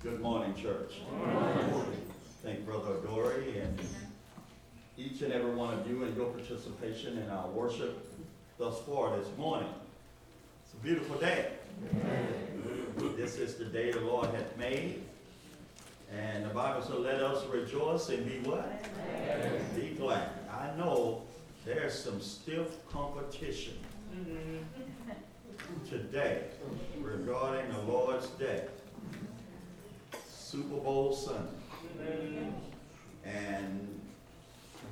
Good morning, church. Thank Brother Dory and each and every one of you and your participation in our worship thus far this morning. It's a beautiful day. This is the day the Lord hath made. And the Bible says, let us rejoice and be what? Be glad. I know there's some stiff competition mm-hmm. today regarding the Lord's Day. Super Bowl Sunday. And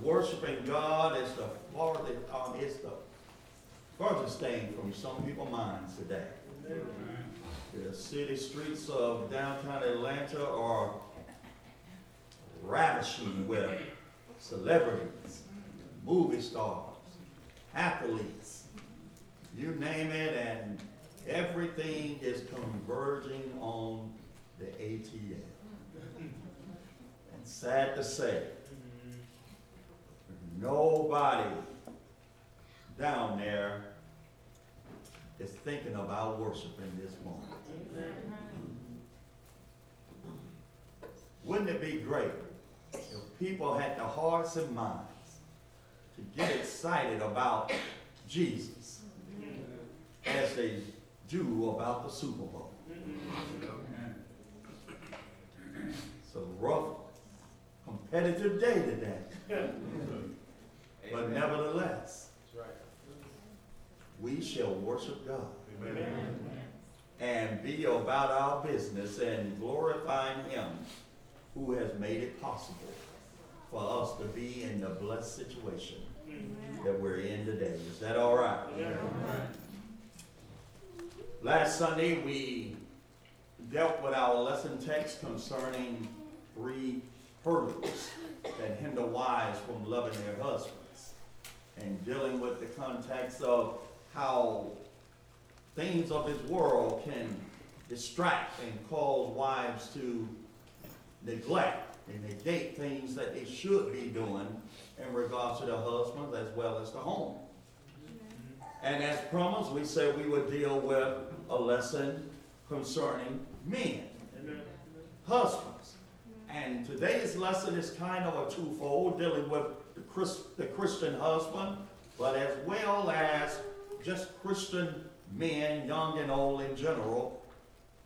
worshiping God is the farthest, um, the furthest thing from some people's minds today. The city streets of downtown Atlanta are ravishing with celebrities, movie stars, athletes, you name it, and everything is converging on the ATL. And sad to say, nobody down there is thinking about worshiping this morning. Wouldn't it be great if people had the hearts and minds to get excited about Jesus as they do about the Super Bowl? It's a rough, competitive day today. But nevertheless, we shall worship God. And be about our business and glorifying Him who has made it possible for us to be in the blessed situation that we're in today. Is that all right? Last Sunday, we dealt with our lesson text concerning three hurdles that hinder wives from loving their husbands and dealing with the context of how things of this world can distract and cause wives to neglect and negate things that they should be doing in regards to their husbands as well as the home. And as promised, we said we would deal with a lesson concerning men, husbands. And today's lesson is kind of a twofold, dealing with the, Chris, the Christian husband, but as well as just Christian men, young and old in general,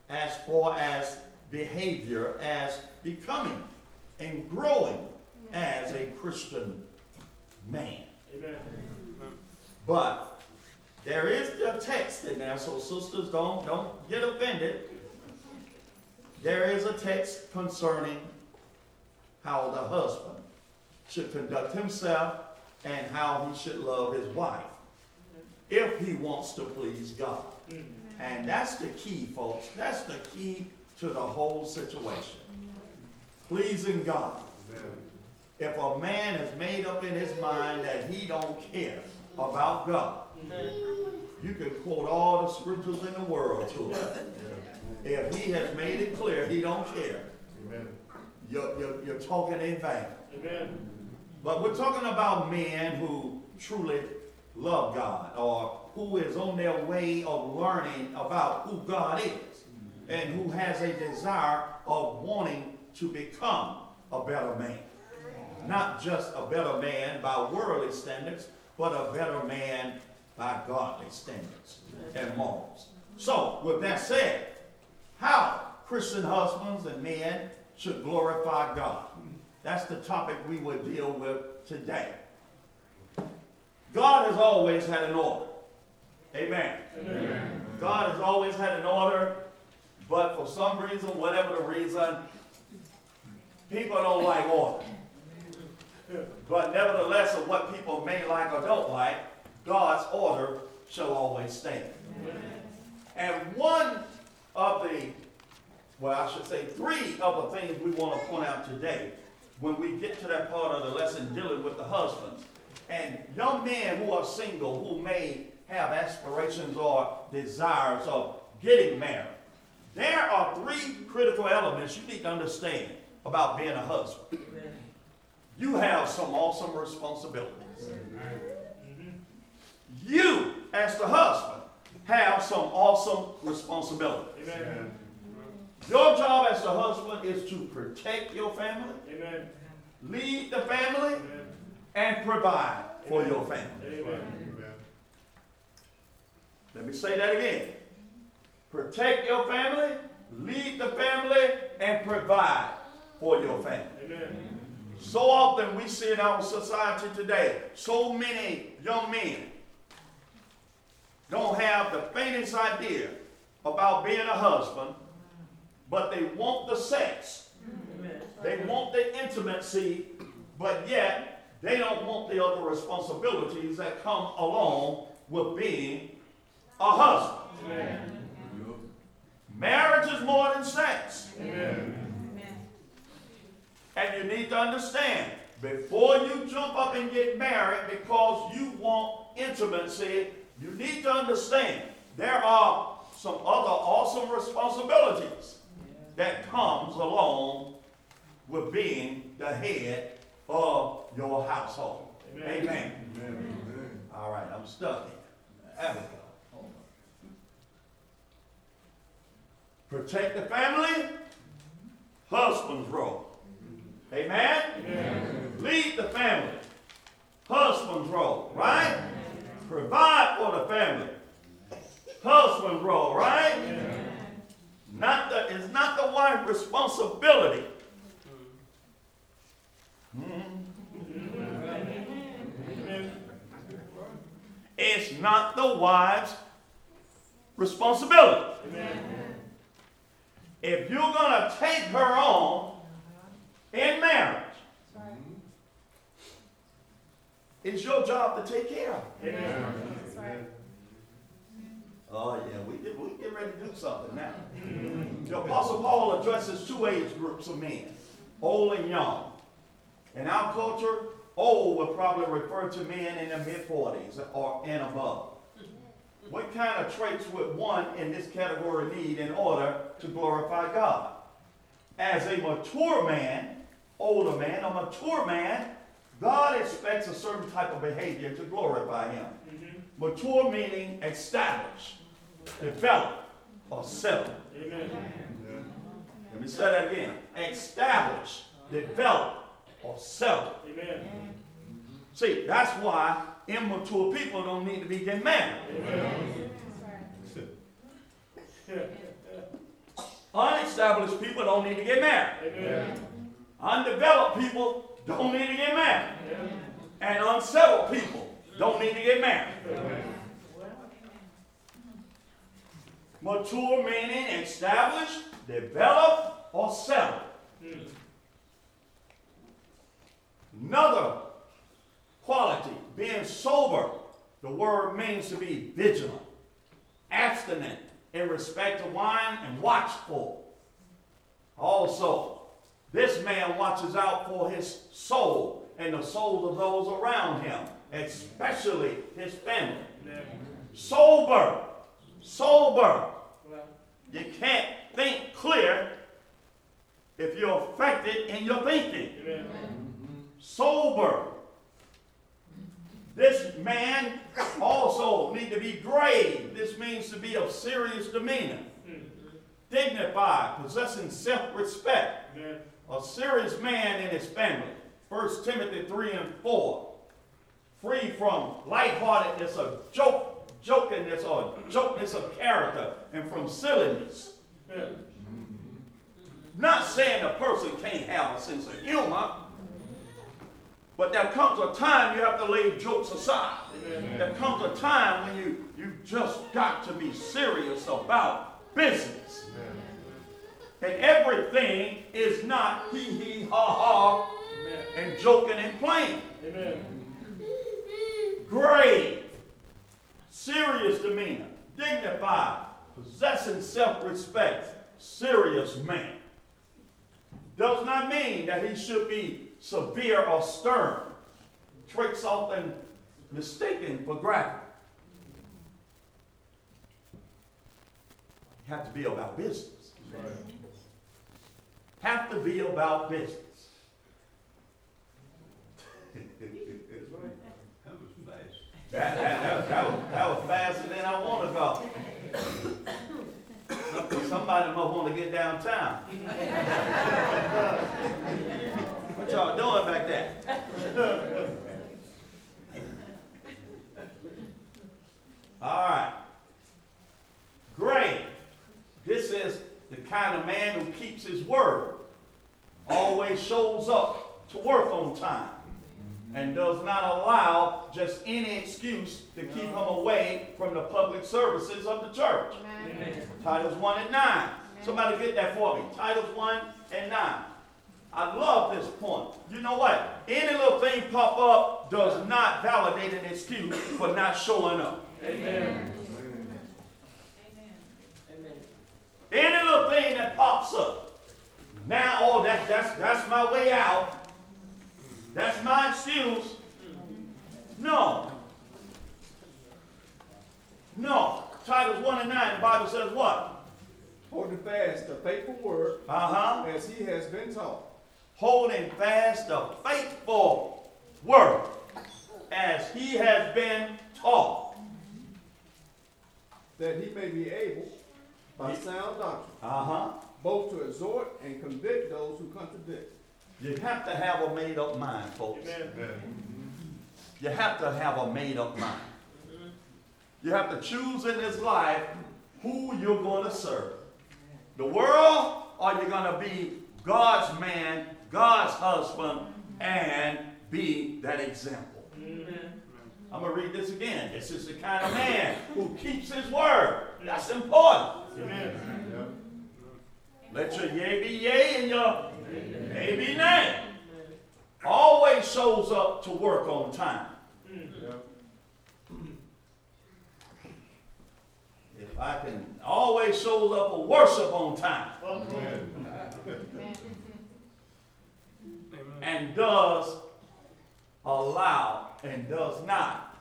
as far as behavior, as becoming and growing as a Christian man. Amen. But there is the text in there, so sisters don't don't get offended. There is a text concerning how the husband should conduct himself and how he should love his wife if he wants to please God. And that's the key, folks. That's the key to the whole situation. Pleasing God. If a man has made up in his mind that he don't care about God, you can quote all the scriptures in the world to him. If he has made it clear he don't care, you're, you're, you're talking in vain. Amen. But we're talking about men who truly love God or who is on their way of learning about who God is and who has a desire of wanting to become a better man. Not just a better man by worldly standards, but a better man by godly standards and morals. So, with that said, how Christian husbands and men should glorify God. That's the topic we will deal with today. God has always had an order. Amen. Amen. God has always had an order, but for some reason, whatever the reason, people don't like order. But nevertheless, of what people may like or don't like, God's order shall always stand. And one of the, well, I should say three of the things we want to point out today when we get to that part of the lesson dealing with the husbands. And young men who are single, who may have aspirations or desires of getting married, there are three critical elements you need to understand about being a husband. You have some awesome responsibilities. You, as the husband, have some awesome responsibilities. Amen. Your job as a husband is to protect your family, Amen. lead the family, Amen. and provide for your family. Amen. Let me say that again. Protect your family, lead the family, and provide for your family. Amen. So often we see in our society today, so many young men don't have the faintest idea about being a husband, but they want the sex. They want the intimacy, but yet they don't want the other responsibilities that come along with being a husband. Amen. Marriage is more than sex. Amen. And you need to understand, before you jump up and get married because you want intimacy, you need to understand there are some other awesome responsibilities that comes along with being the head of your household. Amen. Amen. All right, I'm stuck here. Abigail. hold on. Protect the family, husband's role. Amen? Amen. Lead the family, husband's role, right? Provide for the family, husband's role, right? Not the, it's not the wife's responsibility. Amen. It's not the wife's responsibility. If you're gonna take her on in marriage, it's your job to take care of her. Amen. Oh yeah, we get we get ready to do something now. The Apostle Paul addresses two age groups of men, old and young. In our culture, old would probably refer to men in their mid forties or and above. What kind of traits would one in this category need in order to glorify God? As a mature man, older man, a mature man, God expects a certain type of behavior to glorify Him. Mm-hmm. Mature meaning establish, develop, or settle. Amen. Let me say that again. Establish, develop, or settle. Amen. See, that's why immature people don't need to be getting married. Unestablished people don't need to get married. Amen. Undeveloped people don't need to get married. And unsettled people don't need to get married. Mature meaning established, developed, or settle. Another quality, being sober. The word means to be vigilant, abstinent in respect to wine, and watchful. Also, this man watches out for his soul and the souls of those around him, especially his family. Sober, sober. You can't think clear if you're affected in your thinking. Sober. This man also need to be grave. This means to be of serious demeanor. Dignified, possessing self-respect. A serious man in his family. 1 Timothy 3 and 4. Free from lightheartedness or joke, jokingness or jokeness of character and from silliness. Amen. Not saying a person can't have a sense of humor, but there comes a time you have to lay jokes aside. Amen. There comes a time when you, you just got to be serious about business. And everything is not hee hee ha ha Amen. and joking and playing. Amen. Grave, serious demeanor, dignified, possessing self respect, serious man. Does not mean that he should be severe or stern. Traits often mistaken for gravity. You have to be about business. Have to be about business. That, that, that, that was, that was faster than I wanted to go. Somebody must want to get downtown. what y'all doing back there? All right. Great. This is the kind of man who keeps his word, always shows up to work on time, and does not allow just any excuse to keep him away from the public services of the church. Titus 1 and 9. Somebody get that for me. Titus 1 and 9. I love this point. You know what? Any little thing pop up does not validate an excuse for not showing up. Amen. Amen. Amen. Any little thing that pops up. Now, oh, that, that's, that's my way out. That's my excuse. No. No. Titus 1 and 9, the Bible says what? Holding fast the faithful word Uh-huh. as he has been taught. Holding fast the faithful word as he has been taught. that he may be able, by sound doctrine, Uh-huh. Both to exhort and convict those who contradict. You have to have a made up mind, folks. Amen. You have to have a made up mind. You have to choose in this life who you're going to serve. The world, or you're going to be God's man, God's husband, and be that example. I'm going to read this again. This is the kind of man who keeps his word. That's important. Let your yea be yea and your nay be nay. Always shows up to work on time. If I can always shows up for worship on time and does allow and does not,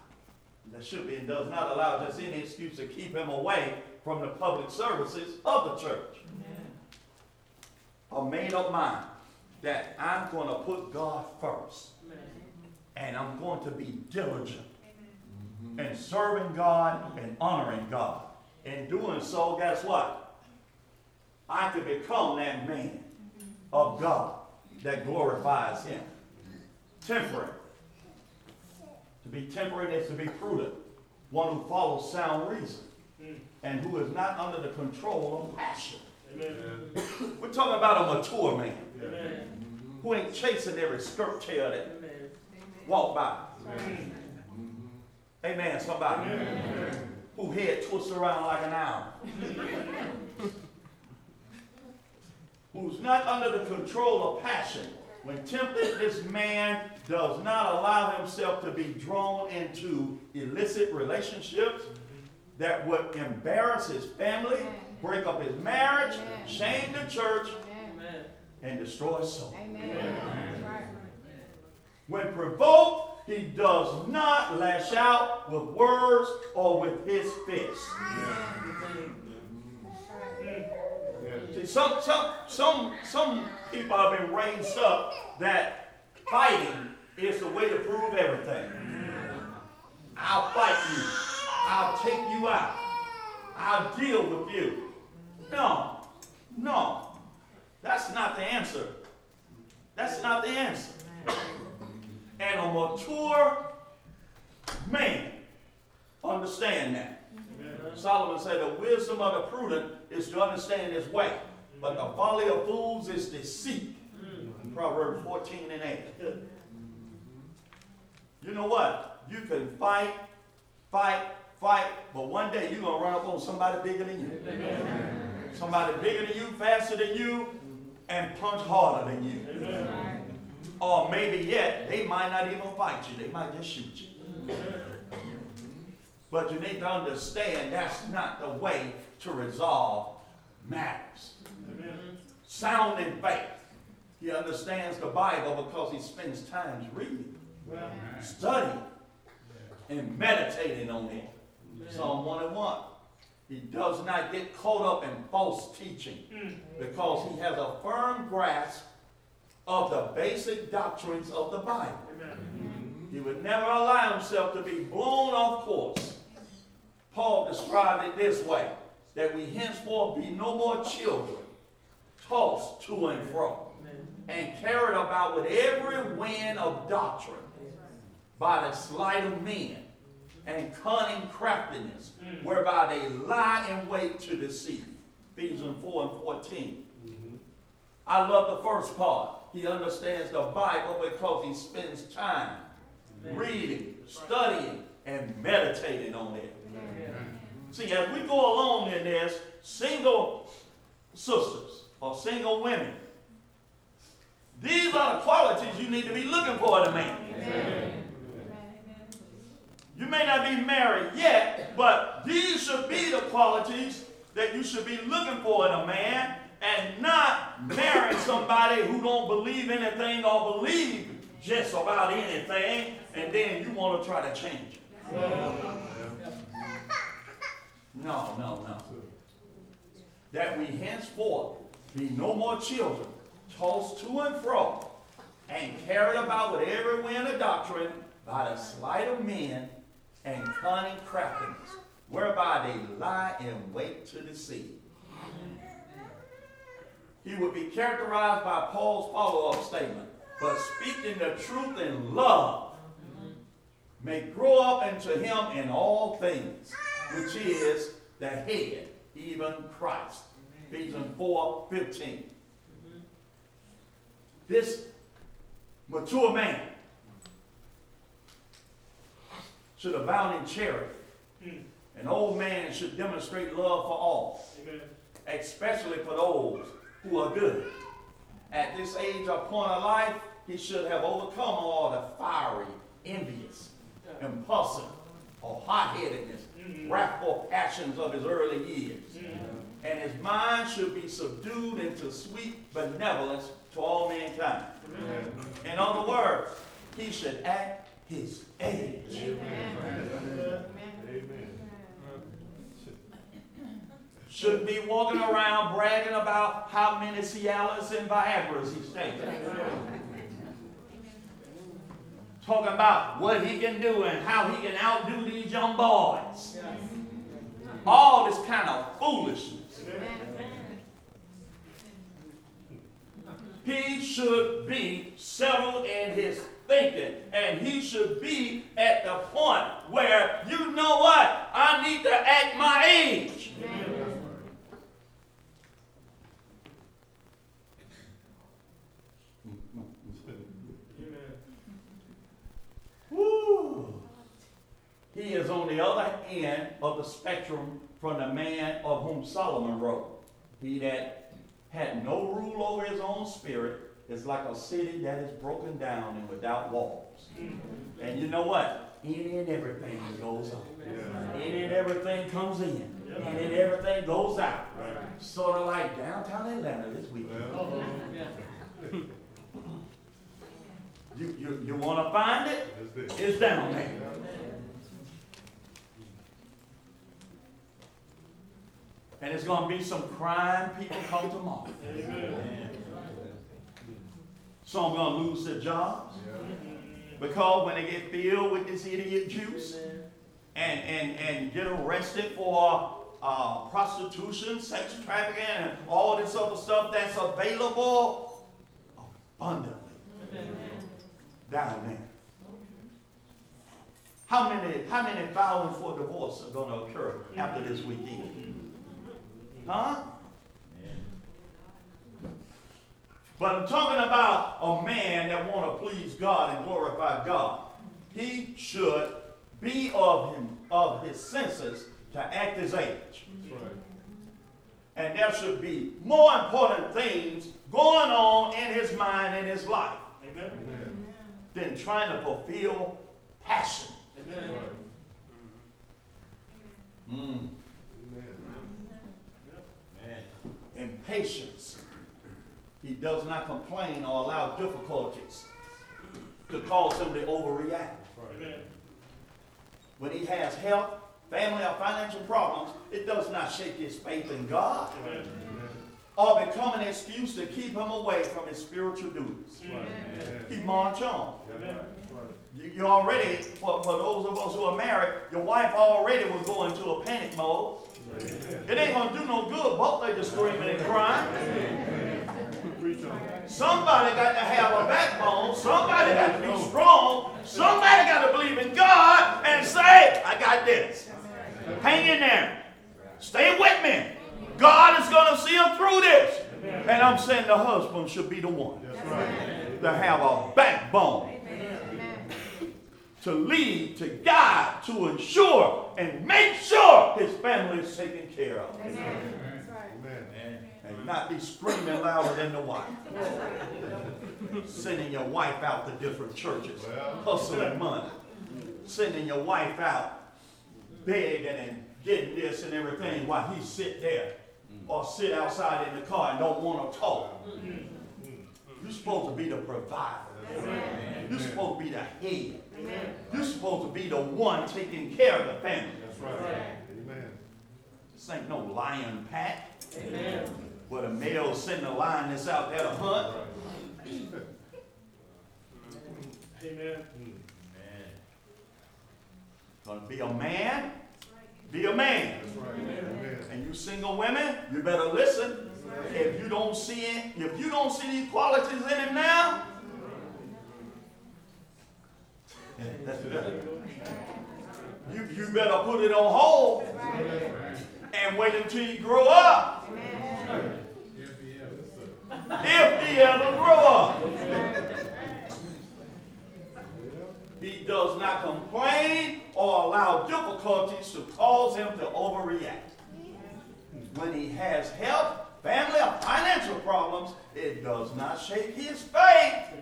that should be, and does not allow just any excuse to keep him away from the public services of the church. A made up mind that I'm going to put God first and I'm going to be diligent in serving God and honoring God. In doing so, guess what? I can become that man of God that glorifies Him. Temperate. To be temperate is to be prudent, one who follows sound reason, hmm. and who is not under the control of passion. We're talking about a mature man who ain't chasing every skirt tail that walk by. Amen, somebody. Who head twists around like an owl. Who's not under the control of passion. When tempted, this man does not allow himself to be drawn into illicit relationships that would embarrass his family, break up his marriage, shame the church, and destroy his soul. When provoked, he does not lash out with words or with his fists. See, some, some, some, some people have been raised up that fighting is the way to prove everything. I'll fight you. I'll take you out. I'll deal with you. No, no. That's not the answer. That's not the answer. And a mature man understand that. Solomon said the wisdom of the prudent is to understand his way, but the folly of fools is deceit. Proverbs 14 and 8. You know what? You can fight, fight, fight, but one day you're going to run up on somebody bigger than you. Somebody bigger than you, faster than you, and punch harder than you. Or maybe yet, they might not even fight you, they might just shoot you. But you need to understand that's not the way to resolve matters. Sound in faith. He understands the Bible because he spends time reading, studying, and meditating on it. Psalm 1 and 1. He does not get caught up in false teaching mm. because he has a firm grasp of the basic doctrines of the Bible. He would never allow himself to be blown off course. Paul described it this way that we henceforth be no more children, tossed to and fro, and carried about with every wind of doctrine by the sleight of men and cunning craftiness, whereby they lie in wait to deceive. Ephesians 4 and 14. I love the first part. He understands the Bible because he spends time reading, studying, and meditating on it. See, as we go along in this, single sisters or single women, these are the qualities you need to be looking for in a man. You may not be married yet, but these should be the qualities that you should be looking for in a man and not marrying somebody who don't believe anything or believe just about anything and then you want to try to change it. No, no, no. That we henceforth be no more children, tossed to and fro, and carried about with every wind of doctrine by the sleight of men and cunning craftiness, whereby they lie in wait to deceive. He would be characterized by Paul's follow-up statement, but speaking the truth in love may grow up into him in all things, which is the head, even Christ. Ephesians 4, 15. This mature man should abound in charity. Hmm. An old man should demonstrate love for all, especially for those who are good. At this age or point of life, he should have overcome all the fiery, envious, impulsive, or hot-headedness, hmm. wrathful passions of his early years. Hmm. And his mind should be subdued into sweet benevolence to all mankind. In other words, he should act his age. Shouldn't be walking around bragging about how many Cialis and Viagra's he's taking. Talking about what he can do and how he can outdo these young boys. All this kind of foolishness. He should be settled in his thinking, and he should be at the point where you know what? I need to act my age. Woo. He is on the other end of the spectrum from the man of whom Solomon wrote. He that had no rule over his own spirit is like a city that is broken down and without walls. And you know what? Any and everything goes on. Any and everything comes in. Any and then everything goes out. Sort of like downtown Atlanta this weekend. Oh, oh, oh. You, you, you want to find it? It's down there. And it's going to be some crime people come tomorrow. Some going to lose their jobs because when they get filled with this idiot juice and, and, and get arrested for uh, prostitution, sex trafficking, and all this other stuff that's available abundantly down there. How many, how many filings for divorce are going to occur after this weekend? Huh? But I'm talking about a man that want to please God and glorify God. He should be of him of his senses to act his age. And there should be more important things going on in his mind and his life than trying to fulfill passion. Mm. And patience. He does not complain or allow difficulties to cause him to overreact. When he has health, family, or financial problems, it does not shake his faith in God or become an excuse to keep him away from his spiritual duties. He march on. You, you already, for, for those of us who are married, your wife already will go into a panic mode It ain't gonna do no good, both they just screaming and crying. Somebody got to have a backbone. Somebody got to be strong. Somebody got to believe in God and say, I got this. Hang in there. Stay with me. God is going to see him through this. And I'm saying the husband should be the one to have a backbone to lead, to guide, to ensure, and make sure his family is taken care of. Amen. And not be screaming louder than the wife. Sending your wife out to different churches, hustling money. Sending your wife out begging and getting this and everything while he sit there or sit outside in the car and don't want to talk. You're supposed to be the provider. You're supposed to be the head. You're supposed to be the one taking care of the family. That's right. Amen. This ain't no lion pack. Where a male send a lion that's out there to hunt. Amen. Gonna be a man, be a man. That's right. And you single women, you better listen. If you don't see it, if you don't see these qualities in him now, you, you better put it on hold and wait until you grow up. If he ever grow up. He does not complain or allow difficulties to cause him to overreact. When he has health, family, or financial problems, it does not shake his faith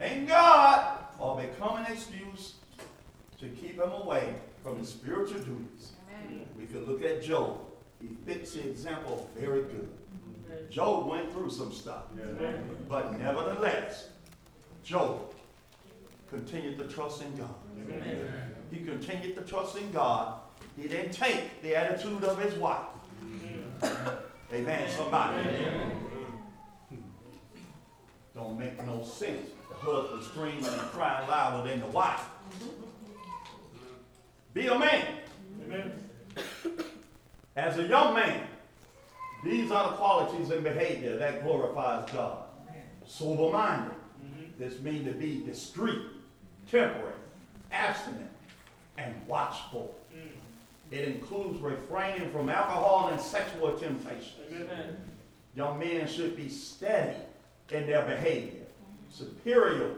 in God or become an excuse to keep him away from his spiritual duties. We could look at Job. He fits the example very good. Job went through some stuff, but nevertheless, Job continued to trust in God. He continued to trust in God. He didn't take the attitude of his wife. Amen, somebody. Don't make no sense. The husband screaming and crying louder than the wife. Be a man. Amen. As a young man, these are the qualities and behavior that glorifies God. Sober-minded. Mm-hmm. This means to be discreet, temperate, abstinent, and watchful. Mm. It includes refraining from alcohol and sexual temptations. Amen. Young men should be steady in their behavior, superior,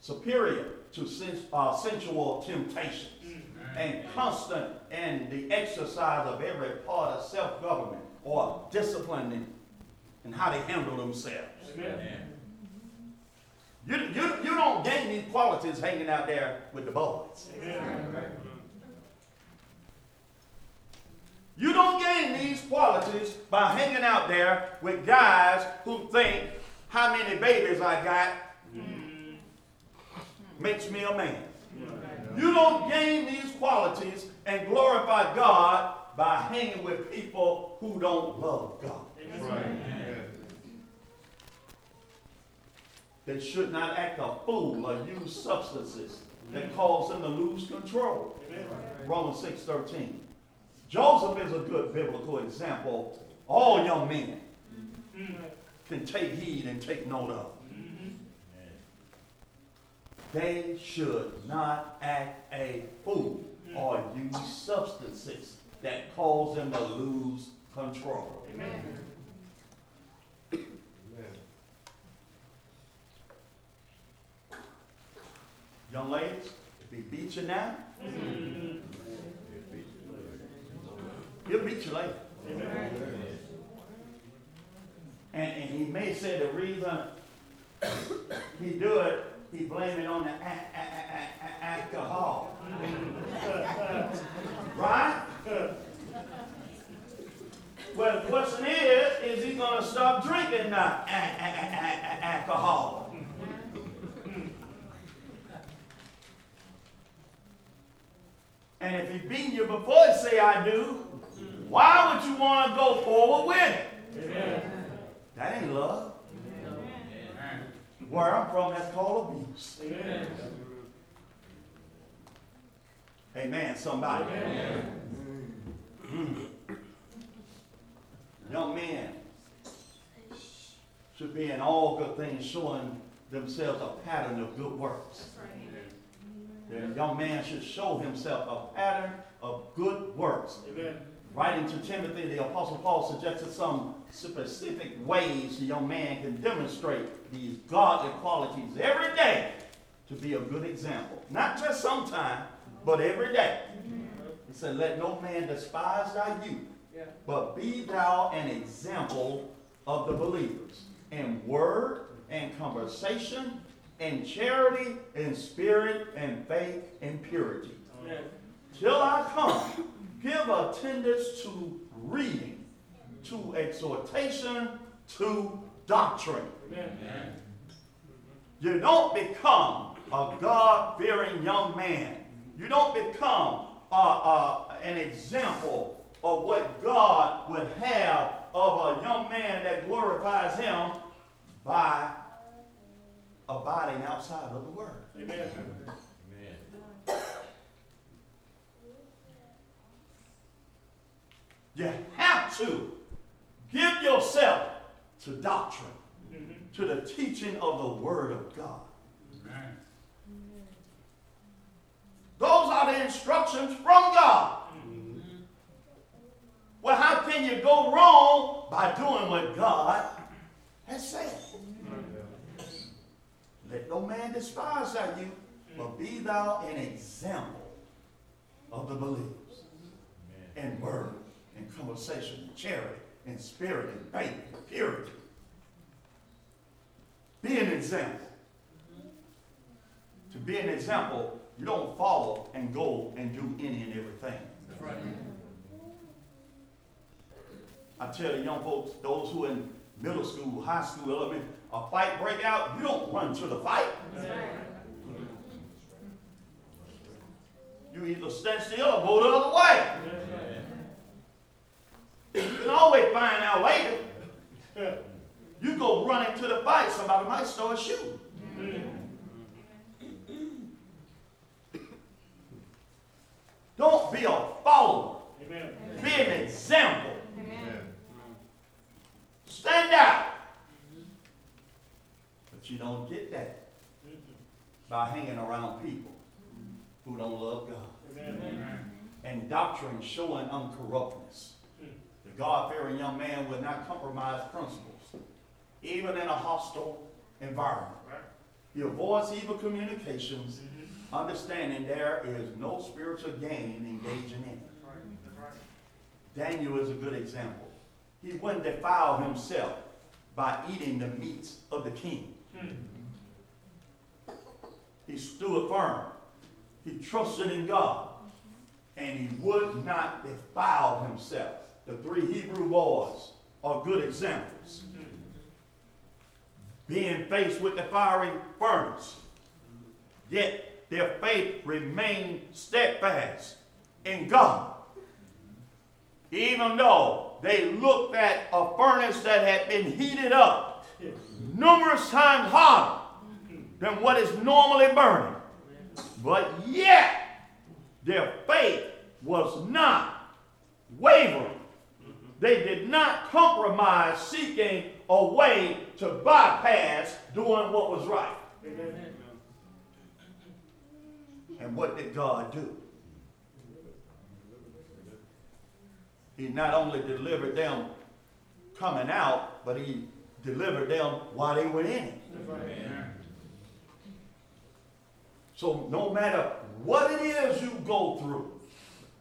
superior to uh, sensual temptations, mm. and constant in the exercise of every part of self-government or discipline in, in how they handle themselves. Amen. You, you, you don't gain these qualities hanging out there with the boys. Amen. You don't gain these qualities by hanging out there with guys who think how many babies I got makes me a man. You don't gain these qualities and glorify God by hanging with people who don't love God. Right. They should not act a fool or use substances that cause them to lose control. Romans 6 13. Joseph is a good biblical example. All young men mm-hmm. can take heed and take note of. Mm-hmm. They should not act a fool or use substances that cause them to lose control. Amen. Young ladies, if he beats you now, he'll beat you later. And, and he may say the reason he do it, he blame it on the a- a- a- a- alcohol. Right? Well, the question is, is he gonna stop drinking now? Alcohol? And if he beat you before say I do, why would you want to go forward with it? Amen. That ain't love. Where I'm from, that's called abuse. Amen. Amen, somebody. Mm. Young men should be in all good things showing themselves a pattern of good works. The young man should show himself a pattern of good works. Amen. Writing to Timothy, the Apostle Paul suggested some specific ways the young man can demonstrate these godly qualities every day to be a good example. Not just sometime, but every day. Mm-hmm. He said, Let no man despise thy youth, but be thou an example of the believers in word and conversation, in charity, in spirit, and faith, and purity. Amen. Till I come, give attendance to reading, to exhortation, to doctrine. Amen. You don't become a God fearing young man. You don't become uh, uh, an example of what God would have of a young man that glorifies Him by abiding outside of the Word. Amen. You have to give yourself to doctrine, to the teaching of the Word of God. Those are the instructions from God. Well, how can you go wrong by doing what God has said? Let no man despise thy youth, but be thou an example of the believers in word, in conversation, in charity, in spirit, in faith, in purity. Be an example. To be an example, you don't follow and go and do any and everything. Right. I tell the young folks, those who are in middle school, high school, elementary, a fight break out, you don't run to the fight. You either stand still or go the other way. You can always find out later. You go running to the fight, somebody might start shooting. Don't be a follower. Amen. Be an example. Stand out. But you don't get that by hanging around people who don't love God. Amen. And doctrine showing uncorruptness. The God-fearing young man will not compromise principles, even in a hostile environment. He avoids evil communications, mm-hmm. Understanding there is no spiritual gain engaging in it. Daniel is a good example. He wouldn't defile himself by eating the meats of the king. He stood firm. He trusted in God. And he would not defile himself. The three Hebrew boys are good examples. Being faced with the fiery furnace, yet their faith remained steadfast in God even though they looked at a furnace that had been heated up numerous times hotter than what is normally burning. But yet, their faith was not wavering. They did not compromise seeking a way to bypass doing what was right. Amen. And what did God do? He not only delivered them coming out, but he delivered them while they were in it. So no matter what it is you go through,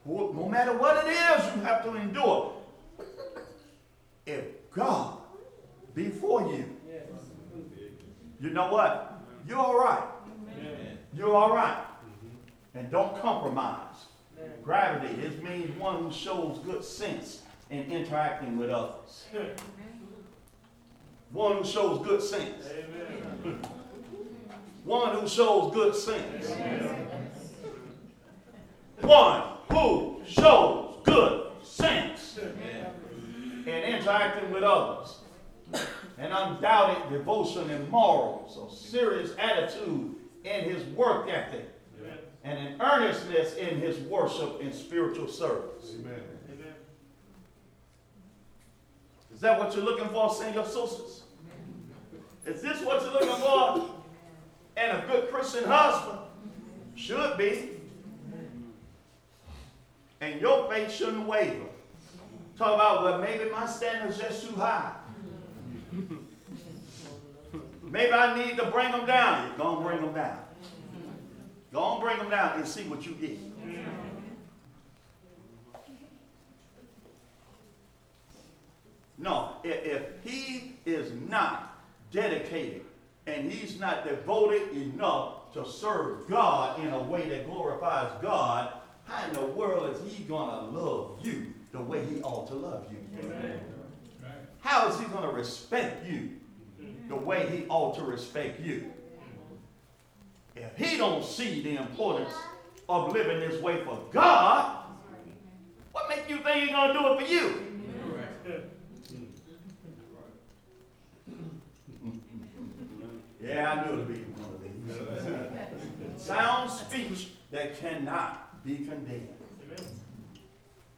no matter what it is you have to endure, if God be for you, you know what? You're all right. You're all right. And don't compromise. Amen. Gravity, this means one who shows good sense in interacting with others. One who shows good sense. Amen. One who shows good sense. One who shows good sense in interacting with others. An undoubted devotion and morals, a serious attitude in his work ethic, Amen. And an earnestness in his worship and spiritual service. Amen. Amen. Is that what you're looking for, senior sisters? Is this what you're looking for? And a good Christian husband should be. And your faith shouldn't waver. Talk about, well, maybe my standard's just too high. Maybe I need to bring them down. Go and bring them down. Go and bring them down and see what you get. No, if, if he is not dedicated and he's not devoted enough to serve God in a way that glorifies God, how in the world is he gonna love you the way he ought to love you? How is he gonna respect you the way he ought to respect you? If he don't see the importance of living this way for God, what makes you think he's gonna do it for you? Yeah, I knew it'd be one of these. Sound speech that cannot be condemned.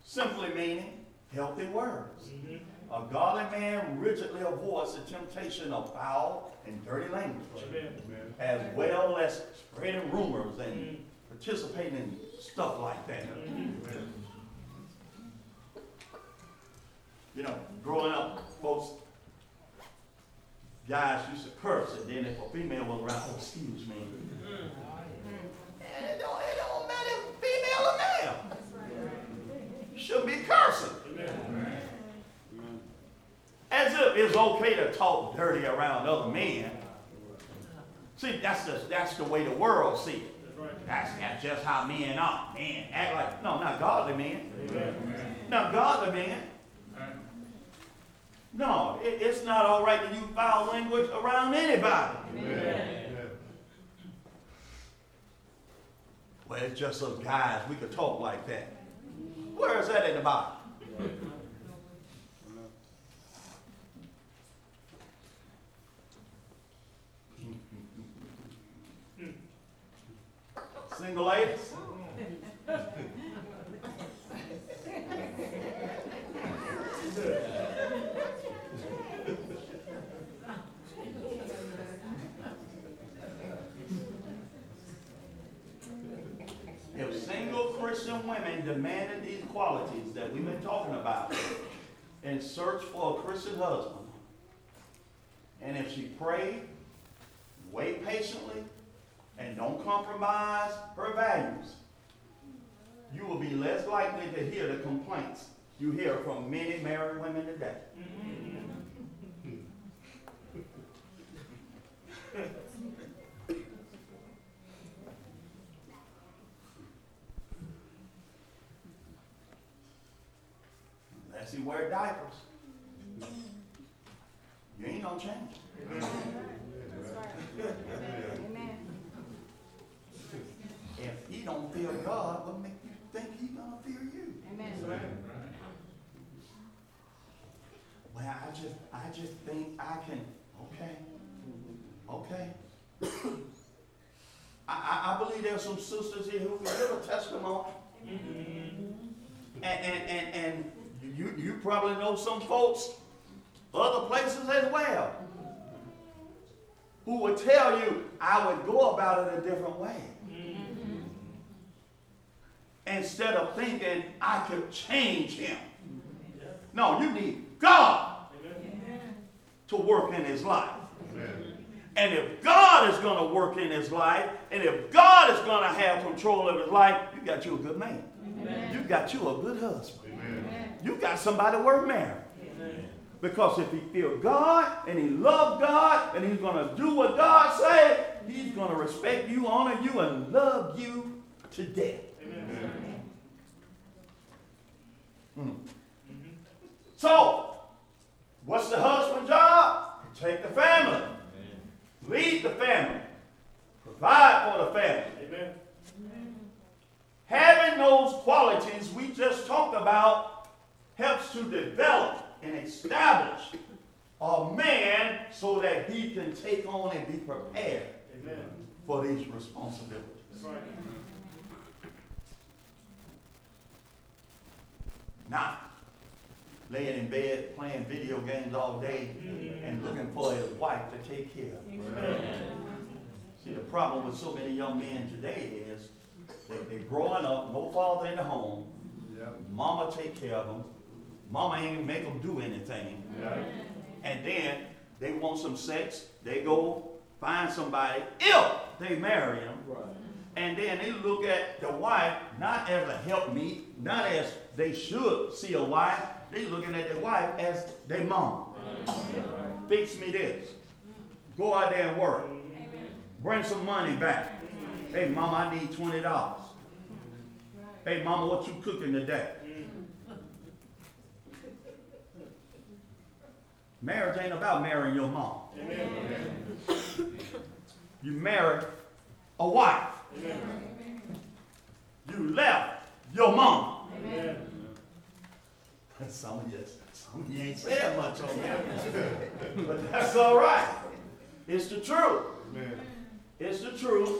Simply meaning healthy words. A godly man rigidly avoids the temptation of foul and dirty language, as well as spreading rumors and mm-hmm. participating in stuff like that. You know, growing up, folks, guys used to curse, and then if a female was around, oh, excuse me. And it don't, it don't matter if female or male. You shouldn't be cursing. As if it's okay to talk dirty around other men. See, that's the, that's the way the world sees it. That's, that's just how men are. Men act like, no, not godly men. Not godly men. No, it, it's not all right to use foul language around anybody. Well, it's just us guys, we could talk like that. Where is that in the Bible? Single ladies? If single Christian women demanded these qualities that we've been talking about and searched for a Christian husband, and if she prayed, wait patiently, and don't compromise her values, you will be less likely to hear the complaints you hear from many married women today. Unless he wear diapers. You ain't gonna change. If he don't fear God, what make you think he gonna fear you? Well, I just, I just think I can, okay, okay. I, I, believe there's some sisters here who can give a testimony. And, and, and, and you, you probably know some folks, other places as well, who would tell you, I would go about it a different way. Instead of thinking I could change him. No, you need God to work in his life. And if God is going to work in his life, and if God is going to have control of his life, you got you a good man. You got you a good husband. You got somebody worth marrying. Because if he fear God and he love God and he's going to do what God said, he's going to respect you, honor you, and love you to death. Hmm. So, what's the husband's job? Take the family, lead the family, provide for the family. Having those qualities we just talked about helps to develop and establish a man so that he can take on and be prepared for these responsibilities. Now, laying in bed playing video games all day mm-hmm. and looking for a wife to take care of. See, the problem with so many young men today is they, are growing up, no father in the home, mama take care of them, mama ain't make them do anything, and then they want some sex, they go find somebody, if they marry him, Right. and then they look at the wife not as a helpmeet, not as they should see a wife. They looking at their wife as their mom. Fix me this. Go out there and work. Bring some money back. Hey, mama, I need twenty dollars. Hey, mama, what you cooking today? Marriage ain't about marrying your mom. You marry a wife. You left your mom. Some of you, some of you ain't saying much on that. But that's all right. It's the truth. It's the truth.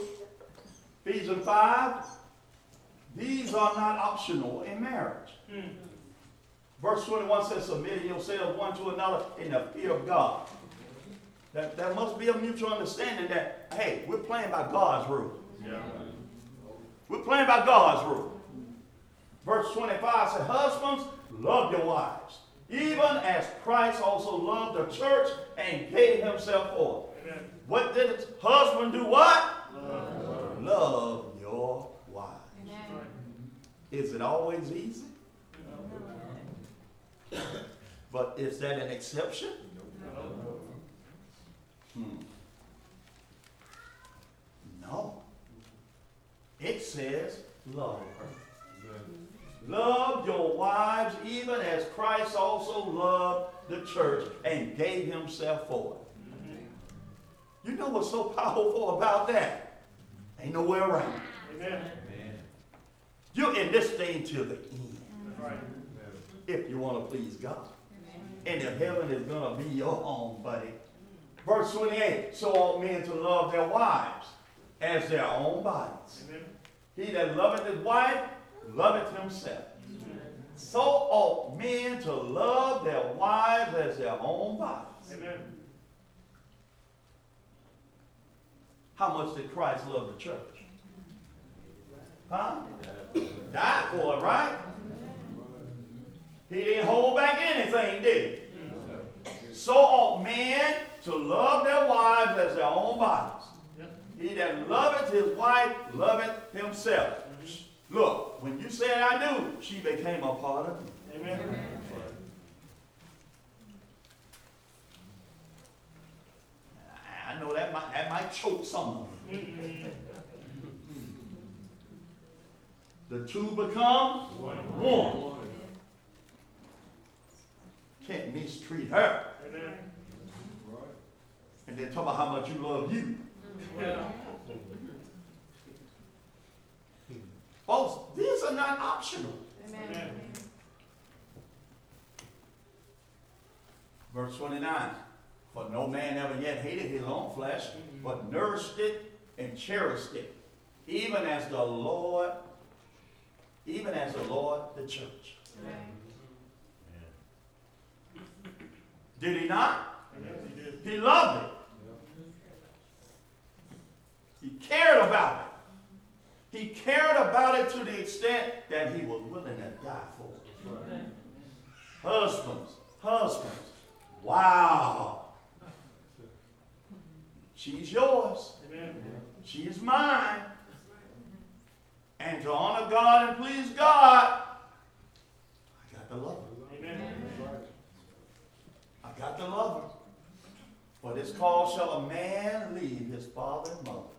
Ephesians 5. These are not optional in marriage. Hmm. Verse 21 says, submitting yourselves one to another in the fear of God. That, there must be a mutual understanding that, hey, we're playing by God's rules. We're playing by God's rule. Verse 25 says, Husbands, love your wives, even as Christ also loved the church and gave himself for it. What did the husband do what? Love, your wives. Is it always easy? But is that an exception? Hmm. No. It says, love her. Love your wives even as Christ also loved the church and gave himself for it. You know what's so powerful about that? Ain't nowhere around. You're in this thing till the end if you want to please God. And if heaven is going to be your home, buddy. Verse 28 So ought men to love their wives as their own bodies. He that loveth his wife loveth himself. So ought men to love their wives as their own bodies. How much did Christ love the church? Huh? Died for it, right? He didn't hold back anything, did he? So ought men to love their wives as their own bodies. He that loveth his wife loveth himself. Look, when you said I do, she became a part of me. amen I know that might, that might choke some of them. Mm-hmm. The two become one. Can't mistreat her. And then talk about how much you love you. Folks, these are not optional. Amen. Verse 29 For no man ever yet hated his own flesh, but nourished it and cherished it, even as the Lord, even as the Lord the church. Did he not? He loved it. He cared about it. He cared about it to the extent that he was willing to die for it. Husbands, husbands, wow. She's yours. She's mine. And to honor God and please God, I got to love her. I got to love her. For this cause shall a man leave his father and mother,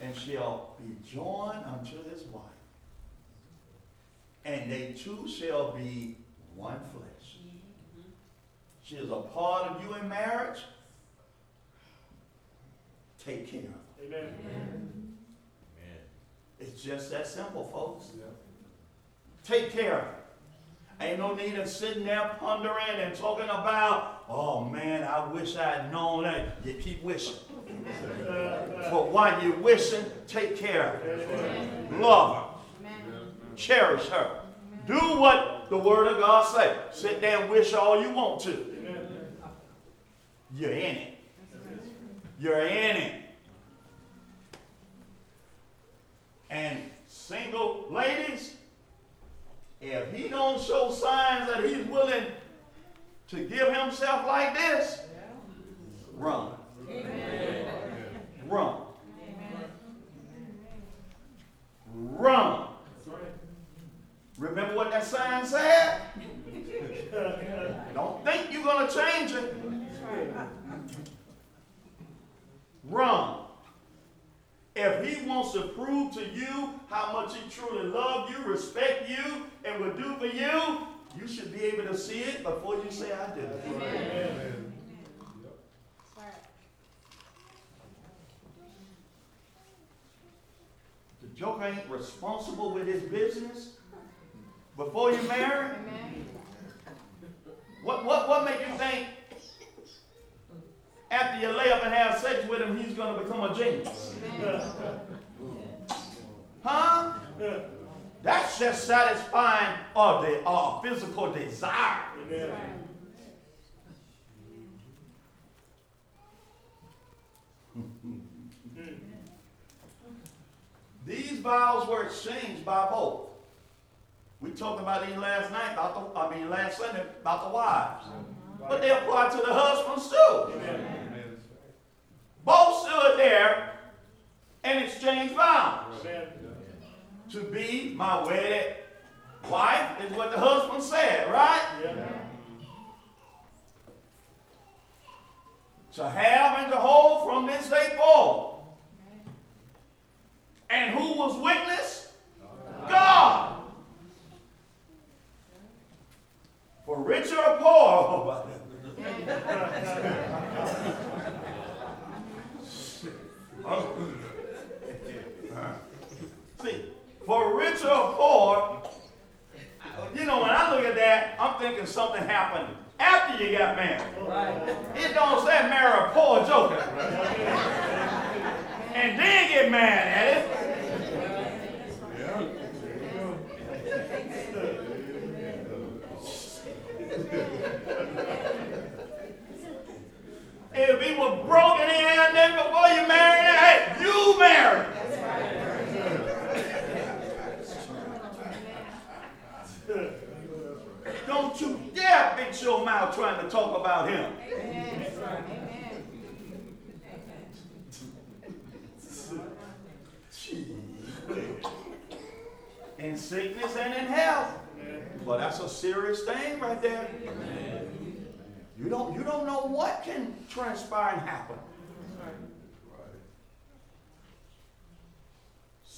and shall be joined unto his wife. And they two shall be one flesh. She is a part of you in marriage. Take care of her. It's just that simple, folks. Take care of it. Ain't no need of sitting there pondering and talking about, oh man, I wish I'd known that. You keep wishing. But while you're wishing, take care of her. Love her. Cherish her. Do what the word of God say? Sit there and wish all you want to. You're in it. You're in it. And single ladies, if he don't show signs that he's willing to give himself like this, run. Run. Run. Remember what that sign said? Don't think you're going to change it. Run. If he wants to prove to you how much he truly loves you, respect you, and will do for you, you should be able to see it before you say I do. Amen. The joker ain't responsible with his business before you marry. What what what make you think after you lay up and have sex with him he's gonna become a genius? Huh? That's just satisfying of the uh, physical desire. These vows were exchanged by both. We talked about these last night, about the, I mean last Sunday, about the wives. But they apply to the husbands too. Both stood there and exchanged vows. To be my wedded wife is what the husband said, right? To have and to hold from this day forward. And who was witness? God. For rich or poor. See, for rich or poor, you know, when I look at that, I'm thinking something happened after you got married. It don't say marry a poor joker. And then get mad at it. If he was broken in then before you married, hey, you married. Don't you dare fix your mouth trying to talk about him. In sickness and in health. Well, that's a serious thing right there. You don't, you don't know what can transpire and happen.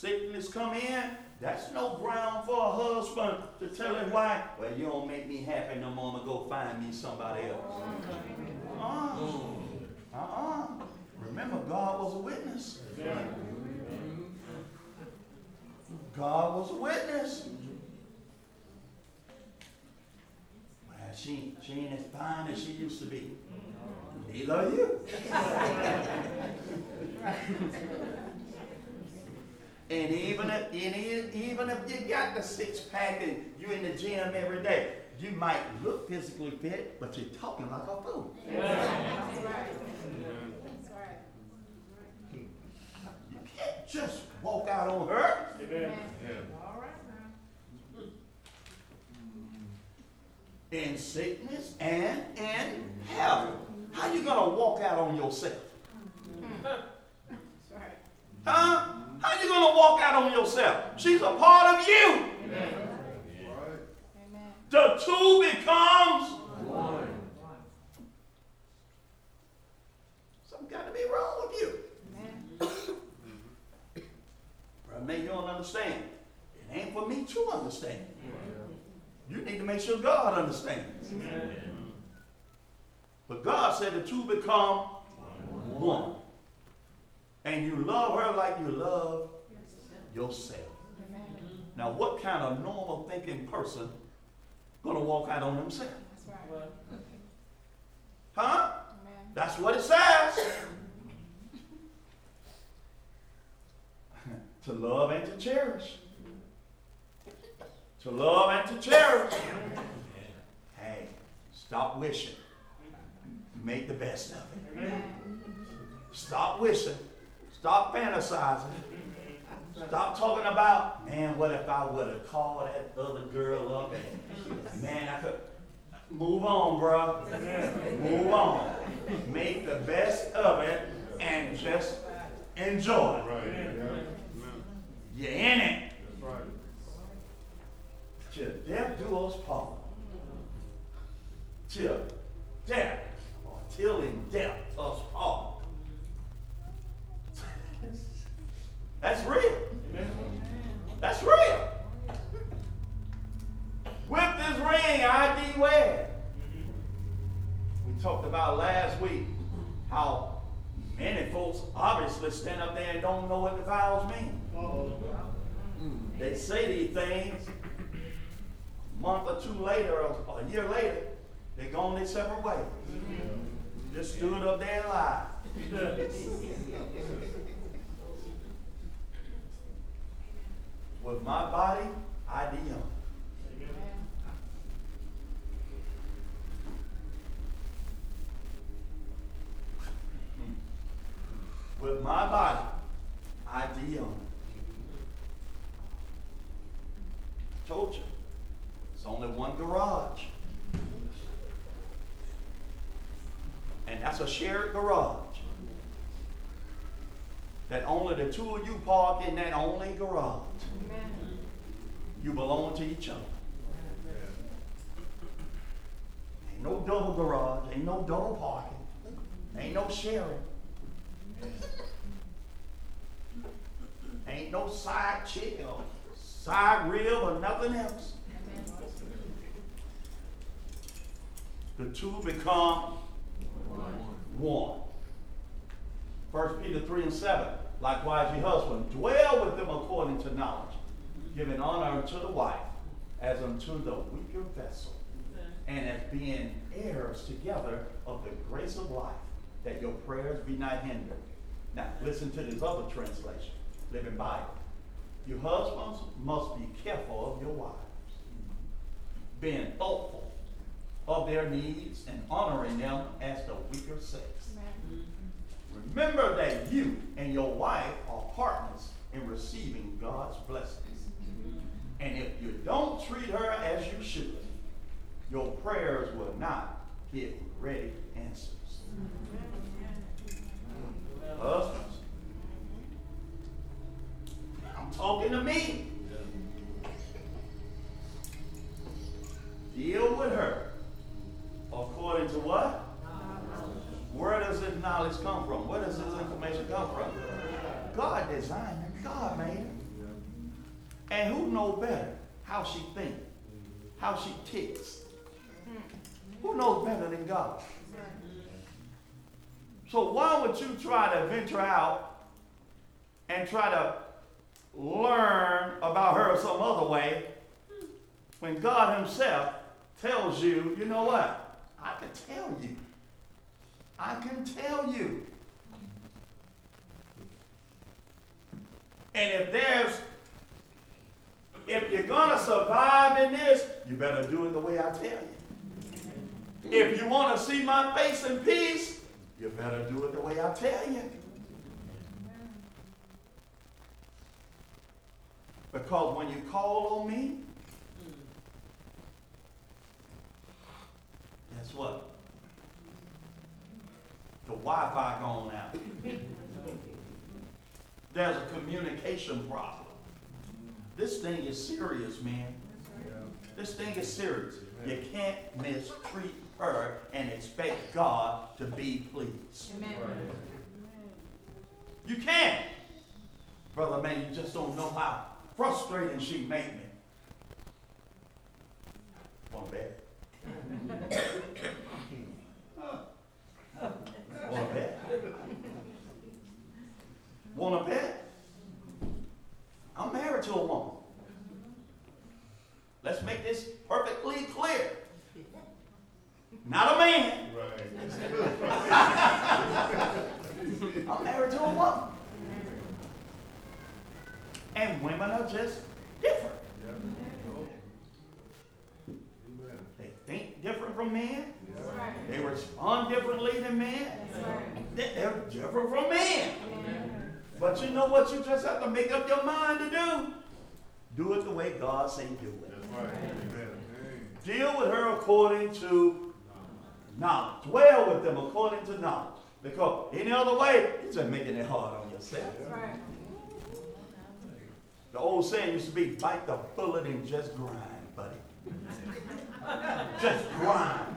Sickness come in, that's no ground for a husband to tell his wife, well, you don't make me happy no more, go find me somebody else. Uh-uh. Uh-uh. Remember, God was a witness. God was a witness. Well, she, she ain't as fine as she used to be. Neither are you. and even if, and even if you got the six pack and you're in the gym every day, you might look physically fit, but you're talking like a fool. You can't just walk out on her. in sickness and in health. How you gonna walk out on yourself? Huh? You gonna walk out on yourself? She's a part of you. The two becomes one. something got to be wrong with you. Brother, maybe you don't understand. It ain't for me to understand. You need to make sure God understands. But God said the two become one. And you love her like you love yourself. Now, what kind of normal thinking person gonna walk out on themselves? Huh? That's what it says. to love and to cherish. to love and to cherish. Hey, stop wishing. Make the best of it. Stop wishing. Stop fantasizing. Stop talking about, man, what if I would have called that other girl up and, man, I could. Move on, bro. Move on. Make the best of it and just enjoy. Right, yeah. You're in it. That's right. Till death do us part. Till death, or till in death us part. That's real. That's real. With this ring I wear. We talked about last week how many folks obviously stand up there and don't know what the vows mean. They say these things, a month or two later, or a year later, they gone their separate ways. Just stood up there and lied. With my body, I young. With my body, I young. Told you, it's only one garage. And that's a shared garage. That only the two of you park in that only garage. You belong to each other. Ain't no double garage, ain't no double parking, ain't no sharing. Ain't no side chick or side rib or nothing else. The two become one. First Peter 3 and 7. Likewise, ye husband, dwell with them according to knowledge, giving honor to the wife as unto the weaker vessel, and as being heirs together of the grace of life, that your prayers be not hindered. Now, listen to this other translation, Living Bible. Your husbands must be careful of your wives, being thoughtful of their needs and honoring them as the weaker sex. Remember that you and your wife are partners in receiving God's blessings. And if you don't treat her as you should, your prayers will not get ready answers. Husbands, I'm talking to me. Deal with her according to what? Where does this knowledge come from? Where does this information come from? God designed her. God made her. And who know better how she thinks, how she ticks? Who knows better than God? So why would you try to venture out and try to learn about her some other way when God Himself tells you, you know what? I can tell you. I can tell you. And if there's, if you're gonna survive in this, you better do it the way I tell you. If you want to see my face in peace, you better do it the way I tell you. Because when you call on me, guess what? The Wi-Fi gone out. There's a communication problem. This thing is serious, man. This thing is serious. You can't mistreat her and expect God to be pleased. You can't. Brother man, you just don't know how frustrating she made me. One bet. Want a bet? Want a bet? I'm married to a woman. Let's make this perfectly clear. Not a man. Right. I'm married to a woman. And women are just different. They think different from men. They respond differently than men. They're different from men. But you know what you just have to make up your mind to do? Do it the way God say do it. That's right. Deal with her according to knowledge. Dwell with them according to knowledge. Because any other way, you're just making it hard on yourself. The old saying used to be, bite the bullet and just grind, buddy. just grind.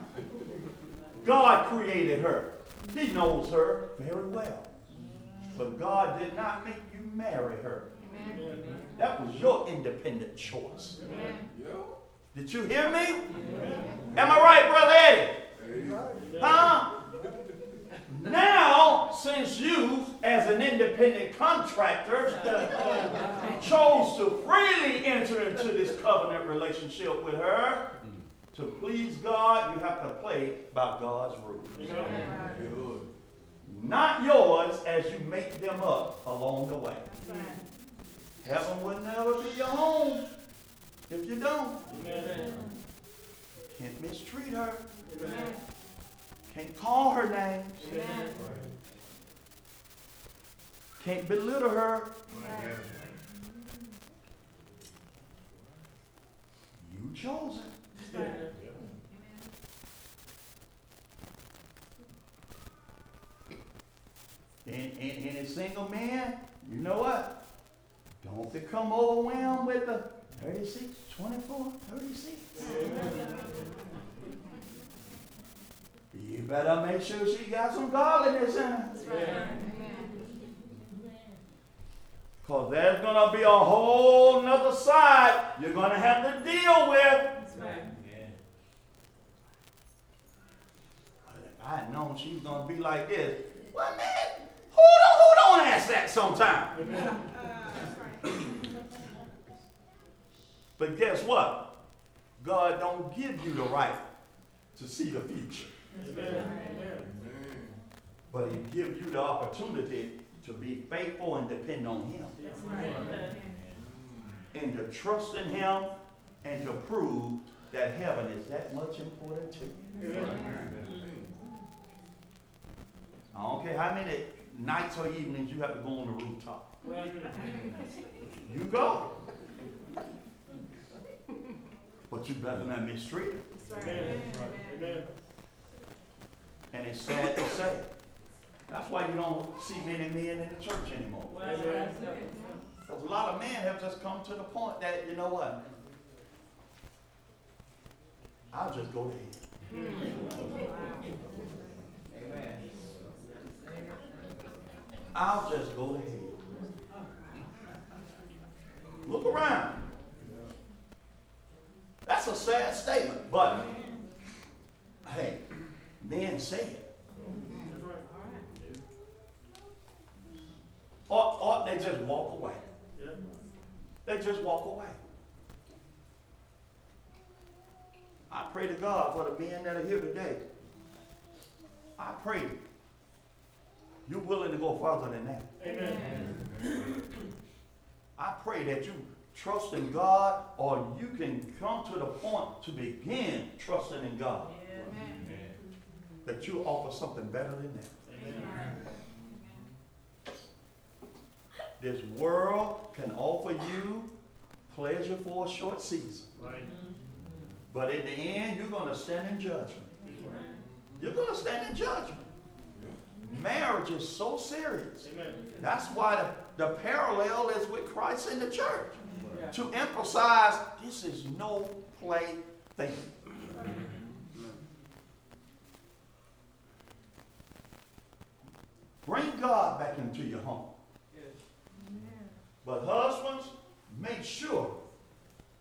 God created her. He knows her very well. But God did not make you marry her. That was your independent choice. Yeah. Did you hear me? Am I right, Brother Eddie? Huh? Now, since you, as an independent contractor, chose to freely enter into this covenant relationship with her, to please God, you have to play by God's rules. Not yours as you make them up along the way. Heaven will never be your home if you don't. Can't mistreat her. Can't call her names. Can't belittle her. You chose And, and, and a single man, you know what? Don't become overwhelmed with the 36, 24, 36. You better make sure she got some godliness in her. Because there's going to be a whole nother side you're going to have to deal with. But if I had known she was going to be like this, well, man, who don't, who don't ask that sometime? But guess what? God don't give you the right to see the future. But he gives you the opportunity to be faithful and depend on him. And to trust in him and to prove that heaven is that much important to you. I don't care how many nights or evenings you have to go on the rooftop. You go. But you better not mistreat her. And it's sad to say. That's why you don't see many men in the church anymore. Because a lot of men have just come to the point that, you know what? I'll just go to hell. I'll just go to hell. Look around. That's a sad statement, but hey, men say it. Or, or they just walk away. They just walk away. I pray to God for the men that are here today. I pray you're willing to go further than that. Amen. I pray that you trust in God or you can come to the point to begin trusting in God. Amen. That you offer something better than that. This world can offer you pleasure for a short season. But in the end, you're going to stand in judgment. You're going to stand in judgment. Marriage is so serious. That's why the, the parallel is with Christ in the church. To emphasize this is no play thing. Bring God back into your home. But husbands, make sure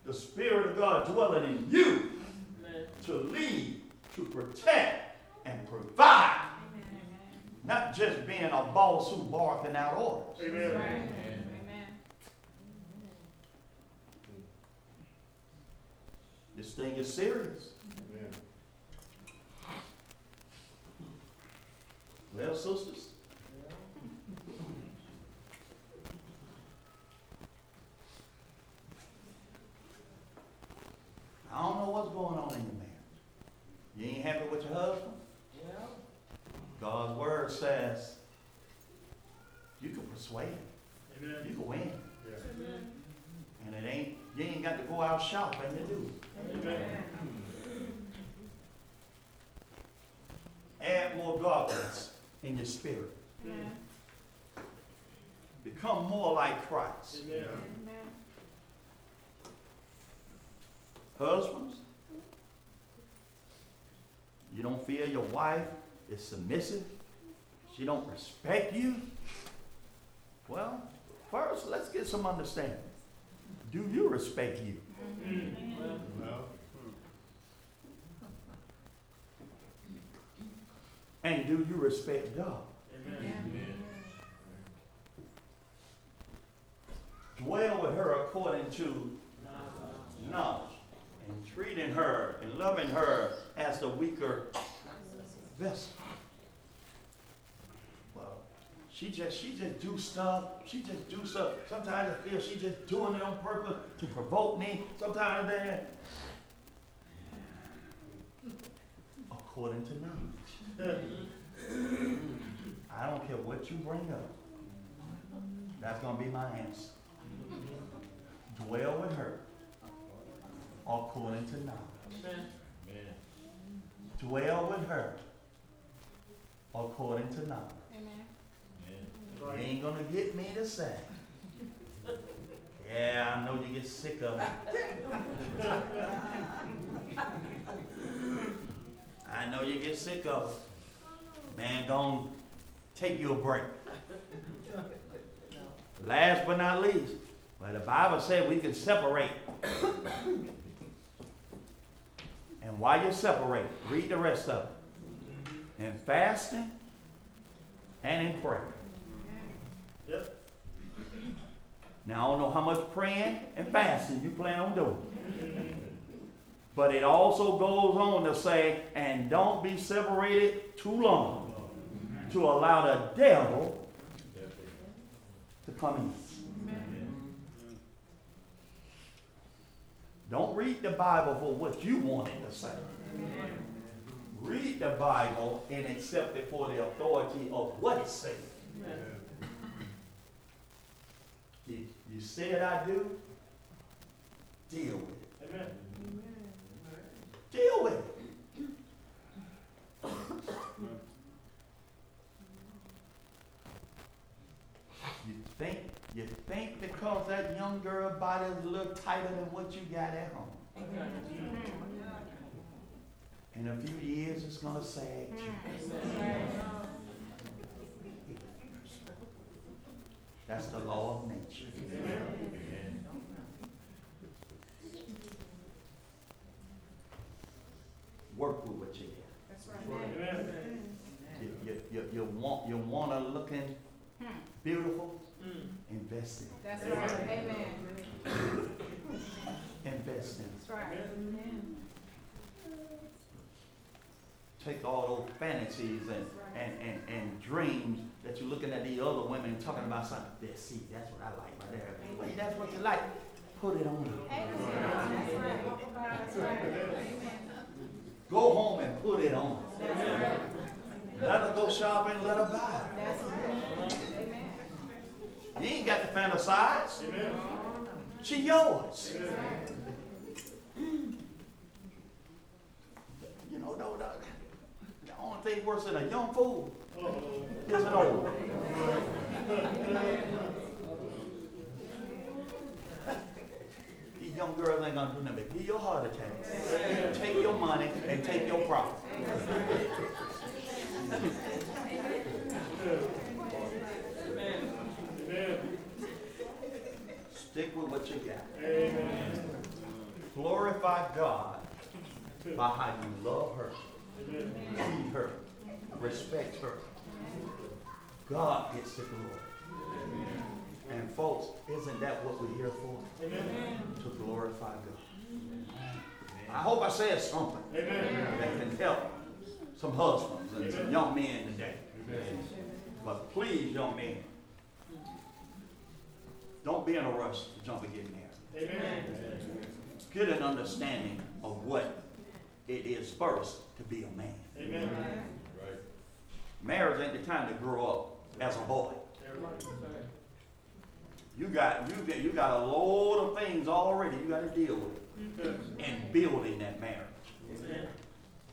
the Spirit of God dwelling in you to lead, to protect, and provide. Not just being a boss who barking out orders. Amen. Amen. This thing is serious. Amen. Well, sisters, I don't know what's going on in your marriage. You ain't happy with your husband? God's word says you can persuade. Amen. You can win. Amen. And it ain't, you ain't got to go out shopping to do. it. Amen. Add more godliness in your spirit. Become more like Christ. Amen. Husbands, you don't fear your wife is submissive. She don't respect you. Well, first, let's get some understanding. Do you respect you? And do you respect God? Amen. Dwell with her according to knowledge and treating her and loving her as the weaker vessel. Well, she just she just do stuff. She just do stuff. Sometimes I feel she just doing it on purpose to provoke me. Sometimes that according to knowledge. I don't care what you bring up. That's gonna be my answer. Dwell with her according to knowledge. Dwell with her according to knowledge. Amen. You ain't gonna get me to say. Yeah, I know you get sick of it. I know you get sick of it. Man, gonna take you a break. Last but not least, well, the Bible said we can separate. And while you separate, read the rest of it. In fasting and in prayer. Yep. Now, I don't know how much praying and fasting you plan on doing. But it also goes on to say, and don't be separated too long to allow the devil to come in. Don't read the Bible for what you want it to say. Read the Bible and accept it for the authority of what it says. You, you said I do, deal with it. Amen. Deal with it. You think you think because that young girl body is a little tighter than what you got at home. In a few years, it's gonna sag you. That's the law of nature. Work with what you got. Amen. You, you, you, you want you want her looking beautiful? Mm. Invest in it. That's right, amen. Invest in it. That's right. Take all those fantasies and, and, and, and dreams that you're looking at the other women talking about something. There, see, that's what I like right there. Wait, that's what you like. Put it on. Go home and put it on. Let her go shopping, let her buy. You ain't got to fantasize. She yours. You know, no, no, thing worse than a young fool is an old. These young girls ain't gonna do nothing but give you a heart attack. Take your money and take your profit. Stick with what you got. Amen. Glorify God by how you love her, Amen. treat her, respect her. God gets the glory. And folks, isn't that what we're here for? Amen. To glorify God. I hope I said something Amen. that can help some husbands and some young men today. But please, young men, don't be in a rush to jump and get married. Amen. Get an understanding of what it is first to be a man. Amen. Marriage ain't the time to grow up as a boy. You got, you got, you got a load of things already you gotta deal with in building that marriage.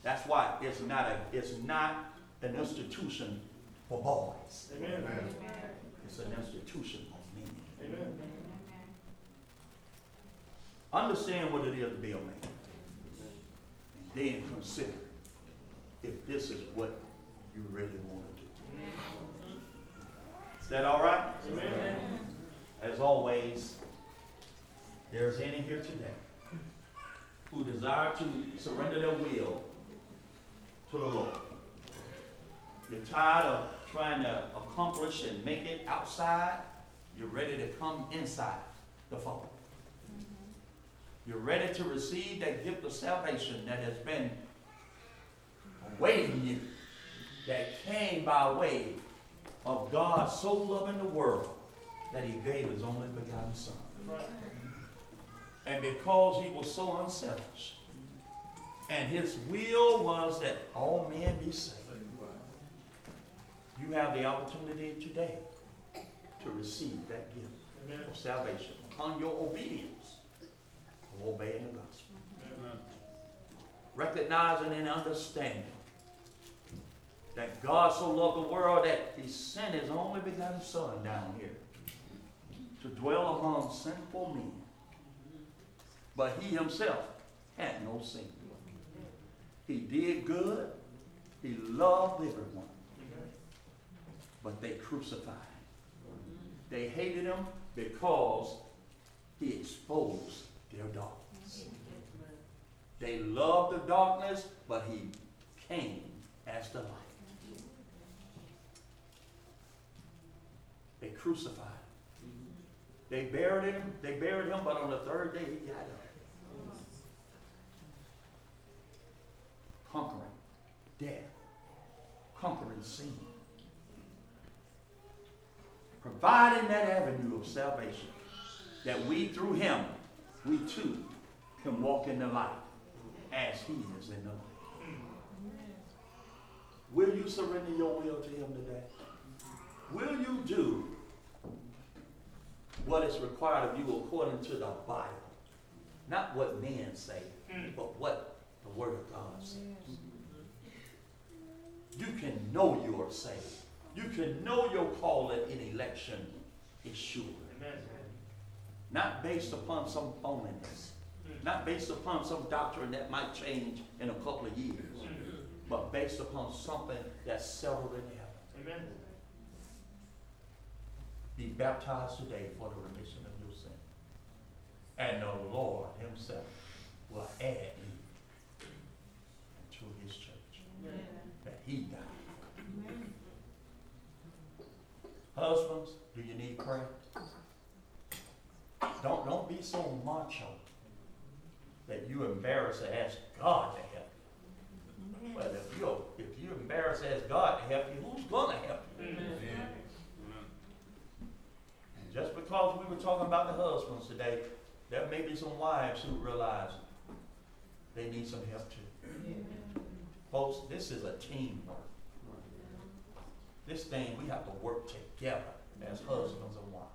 That's why it's not a, it's not an institution for boys. Amen. It's an institution for men. Amen. Understand what it is to be a man. Then consider if this is what you really want to do. Is that all right? Amen. As always, there's any here today who desire to surrender their will to the Lord. You're tired of trying to accomplish and make it outside. You're ready to come inside the fold. You're ready to receive that gift of salvation that has been awaiting you, that came by way of God so loving the world that he gave his only begotten Son. And because he was so unselfish, and his will was that all men be saved, you have the opportunity today to receive that gift Amen. of salvation upon your obedience of obeying the gospel. Recognizing and understanding that God so loved the world that he sent his only begotten Son down here to dwell among sinful men. But he himself had no sin. He did good. He loved everyone. But they crucified him. They hated him because he exposed darkness. They loved the darkness, but he came as the light. They crucified him. They buried him, they buried him, but on the third day he got up. Conquering death, conquering sin. Providing that avenue of salvation that we through him, we too can walk in the light as he is in the light. Will you surrender your will to him today? Will you do what is required of you according to the Bible? Not what men say, but what the Word of God says. You can know you are saved. You can know your calling in election is sure. Amen. Not based upon some phoniness. Not based upon some doctrine that might change in a couple of years. But based upon something that's settled in heaven. Amen. Be baptized today for the remission of your sin. And the Lord himself will add you to his church. That he died. Husbands, do you need prayer? Don't, don't be so macho that you embarrass to ask God to help you. Well, if you if you embarrass to ask God to help you, who's gonna help you? And just because we were talking about the husbands today, there may be some wives who realize they need some help too. Folks, this is a teamwork. This thing, we have to work together as husbands and wives.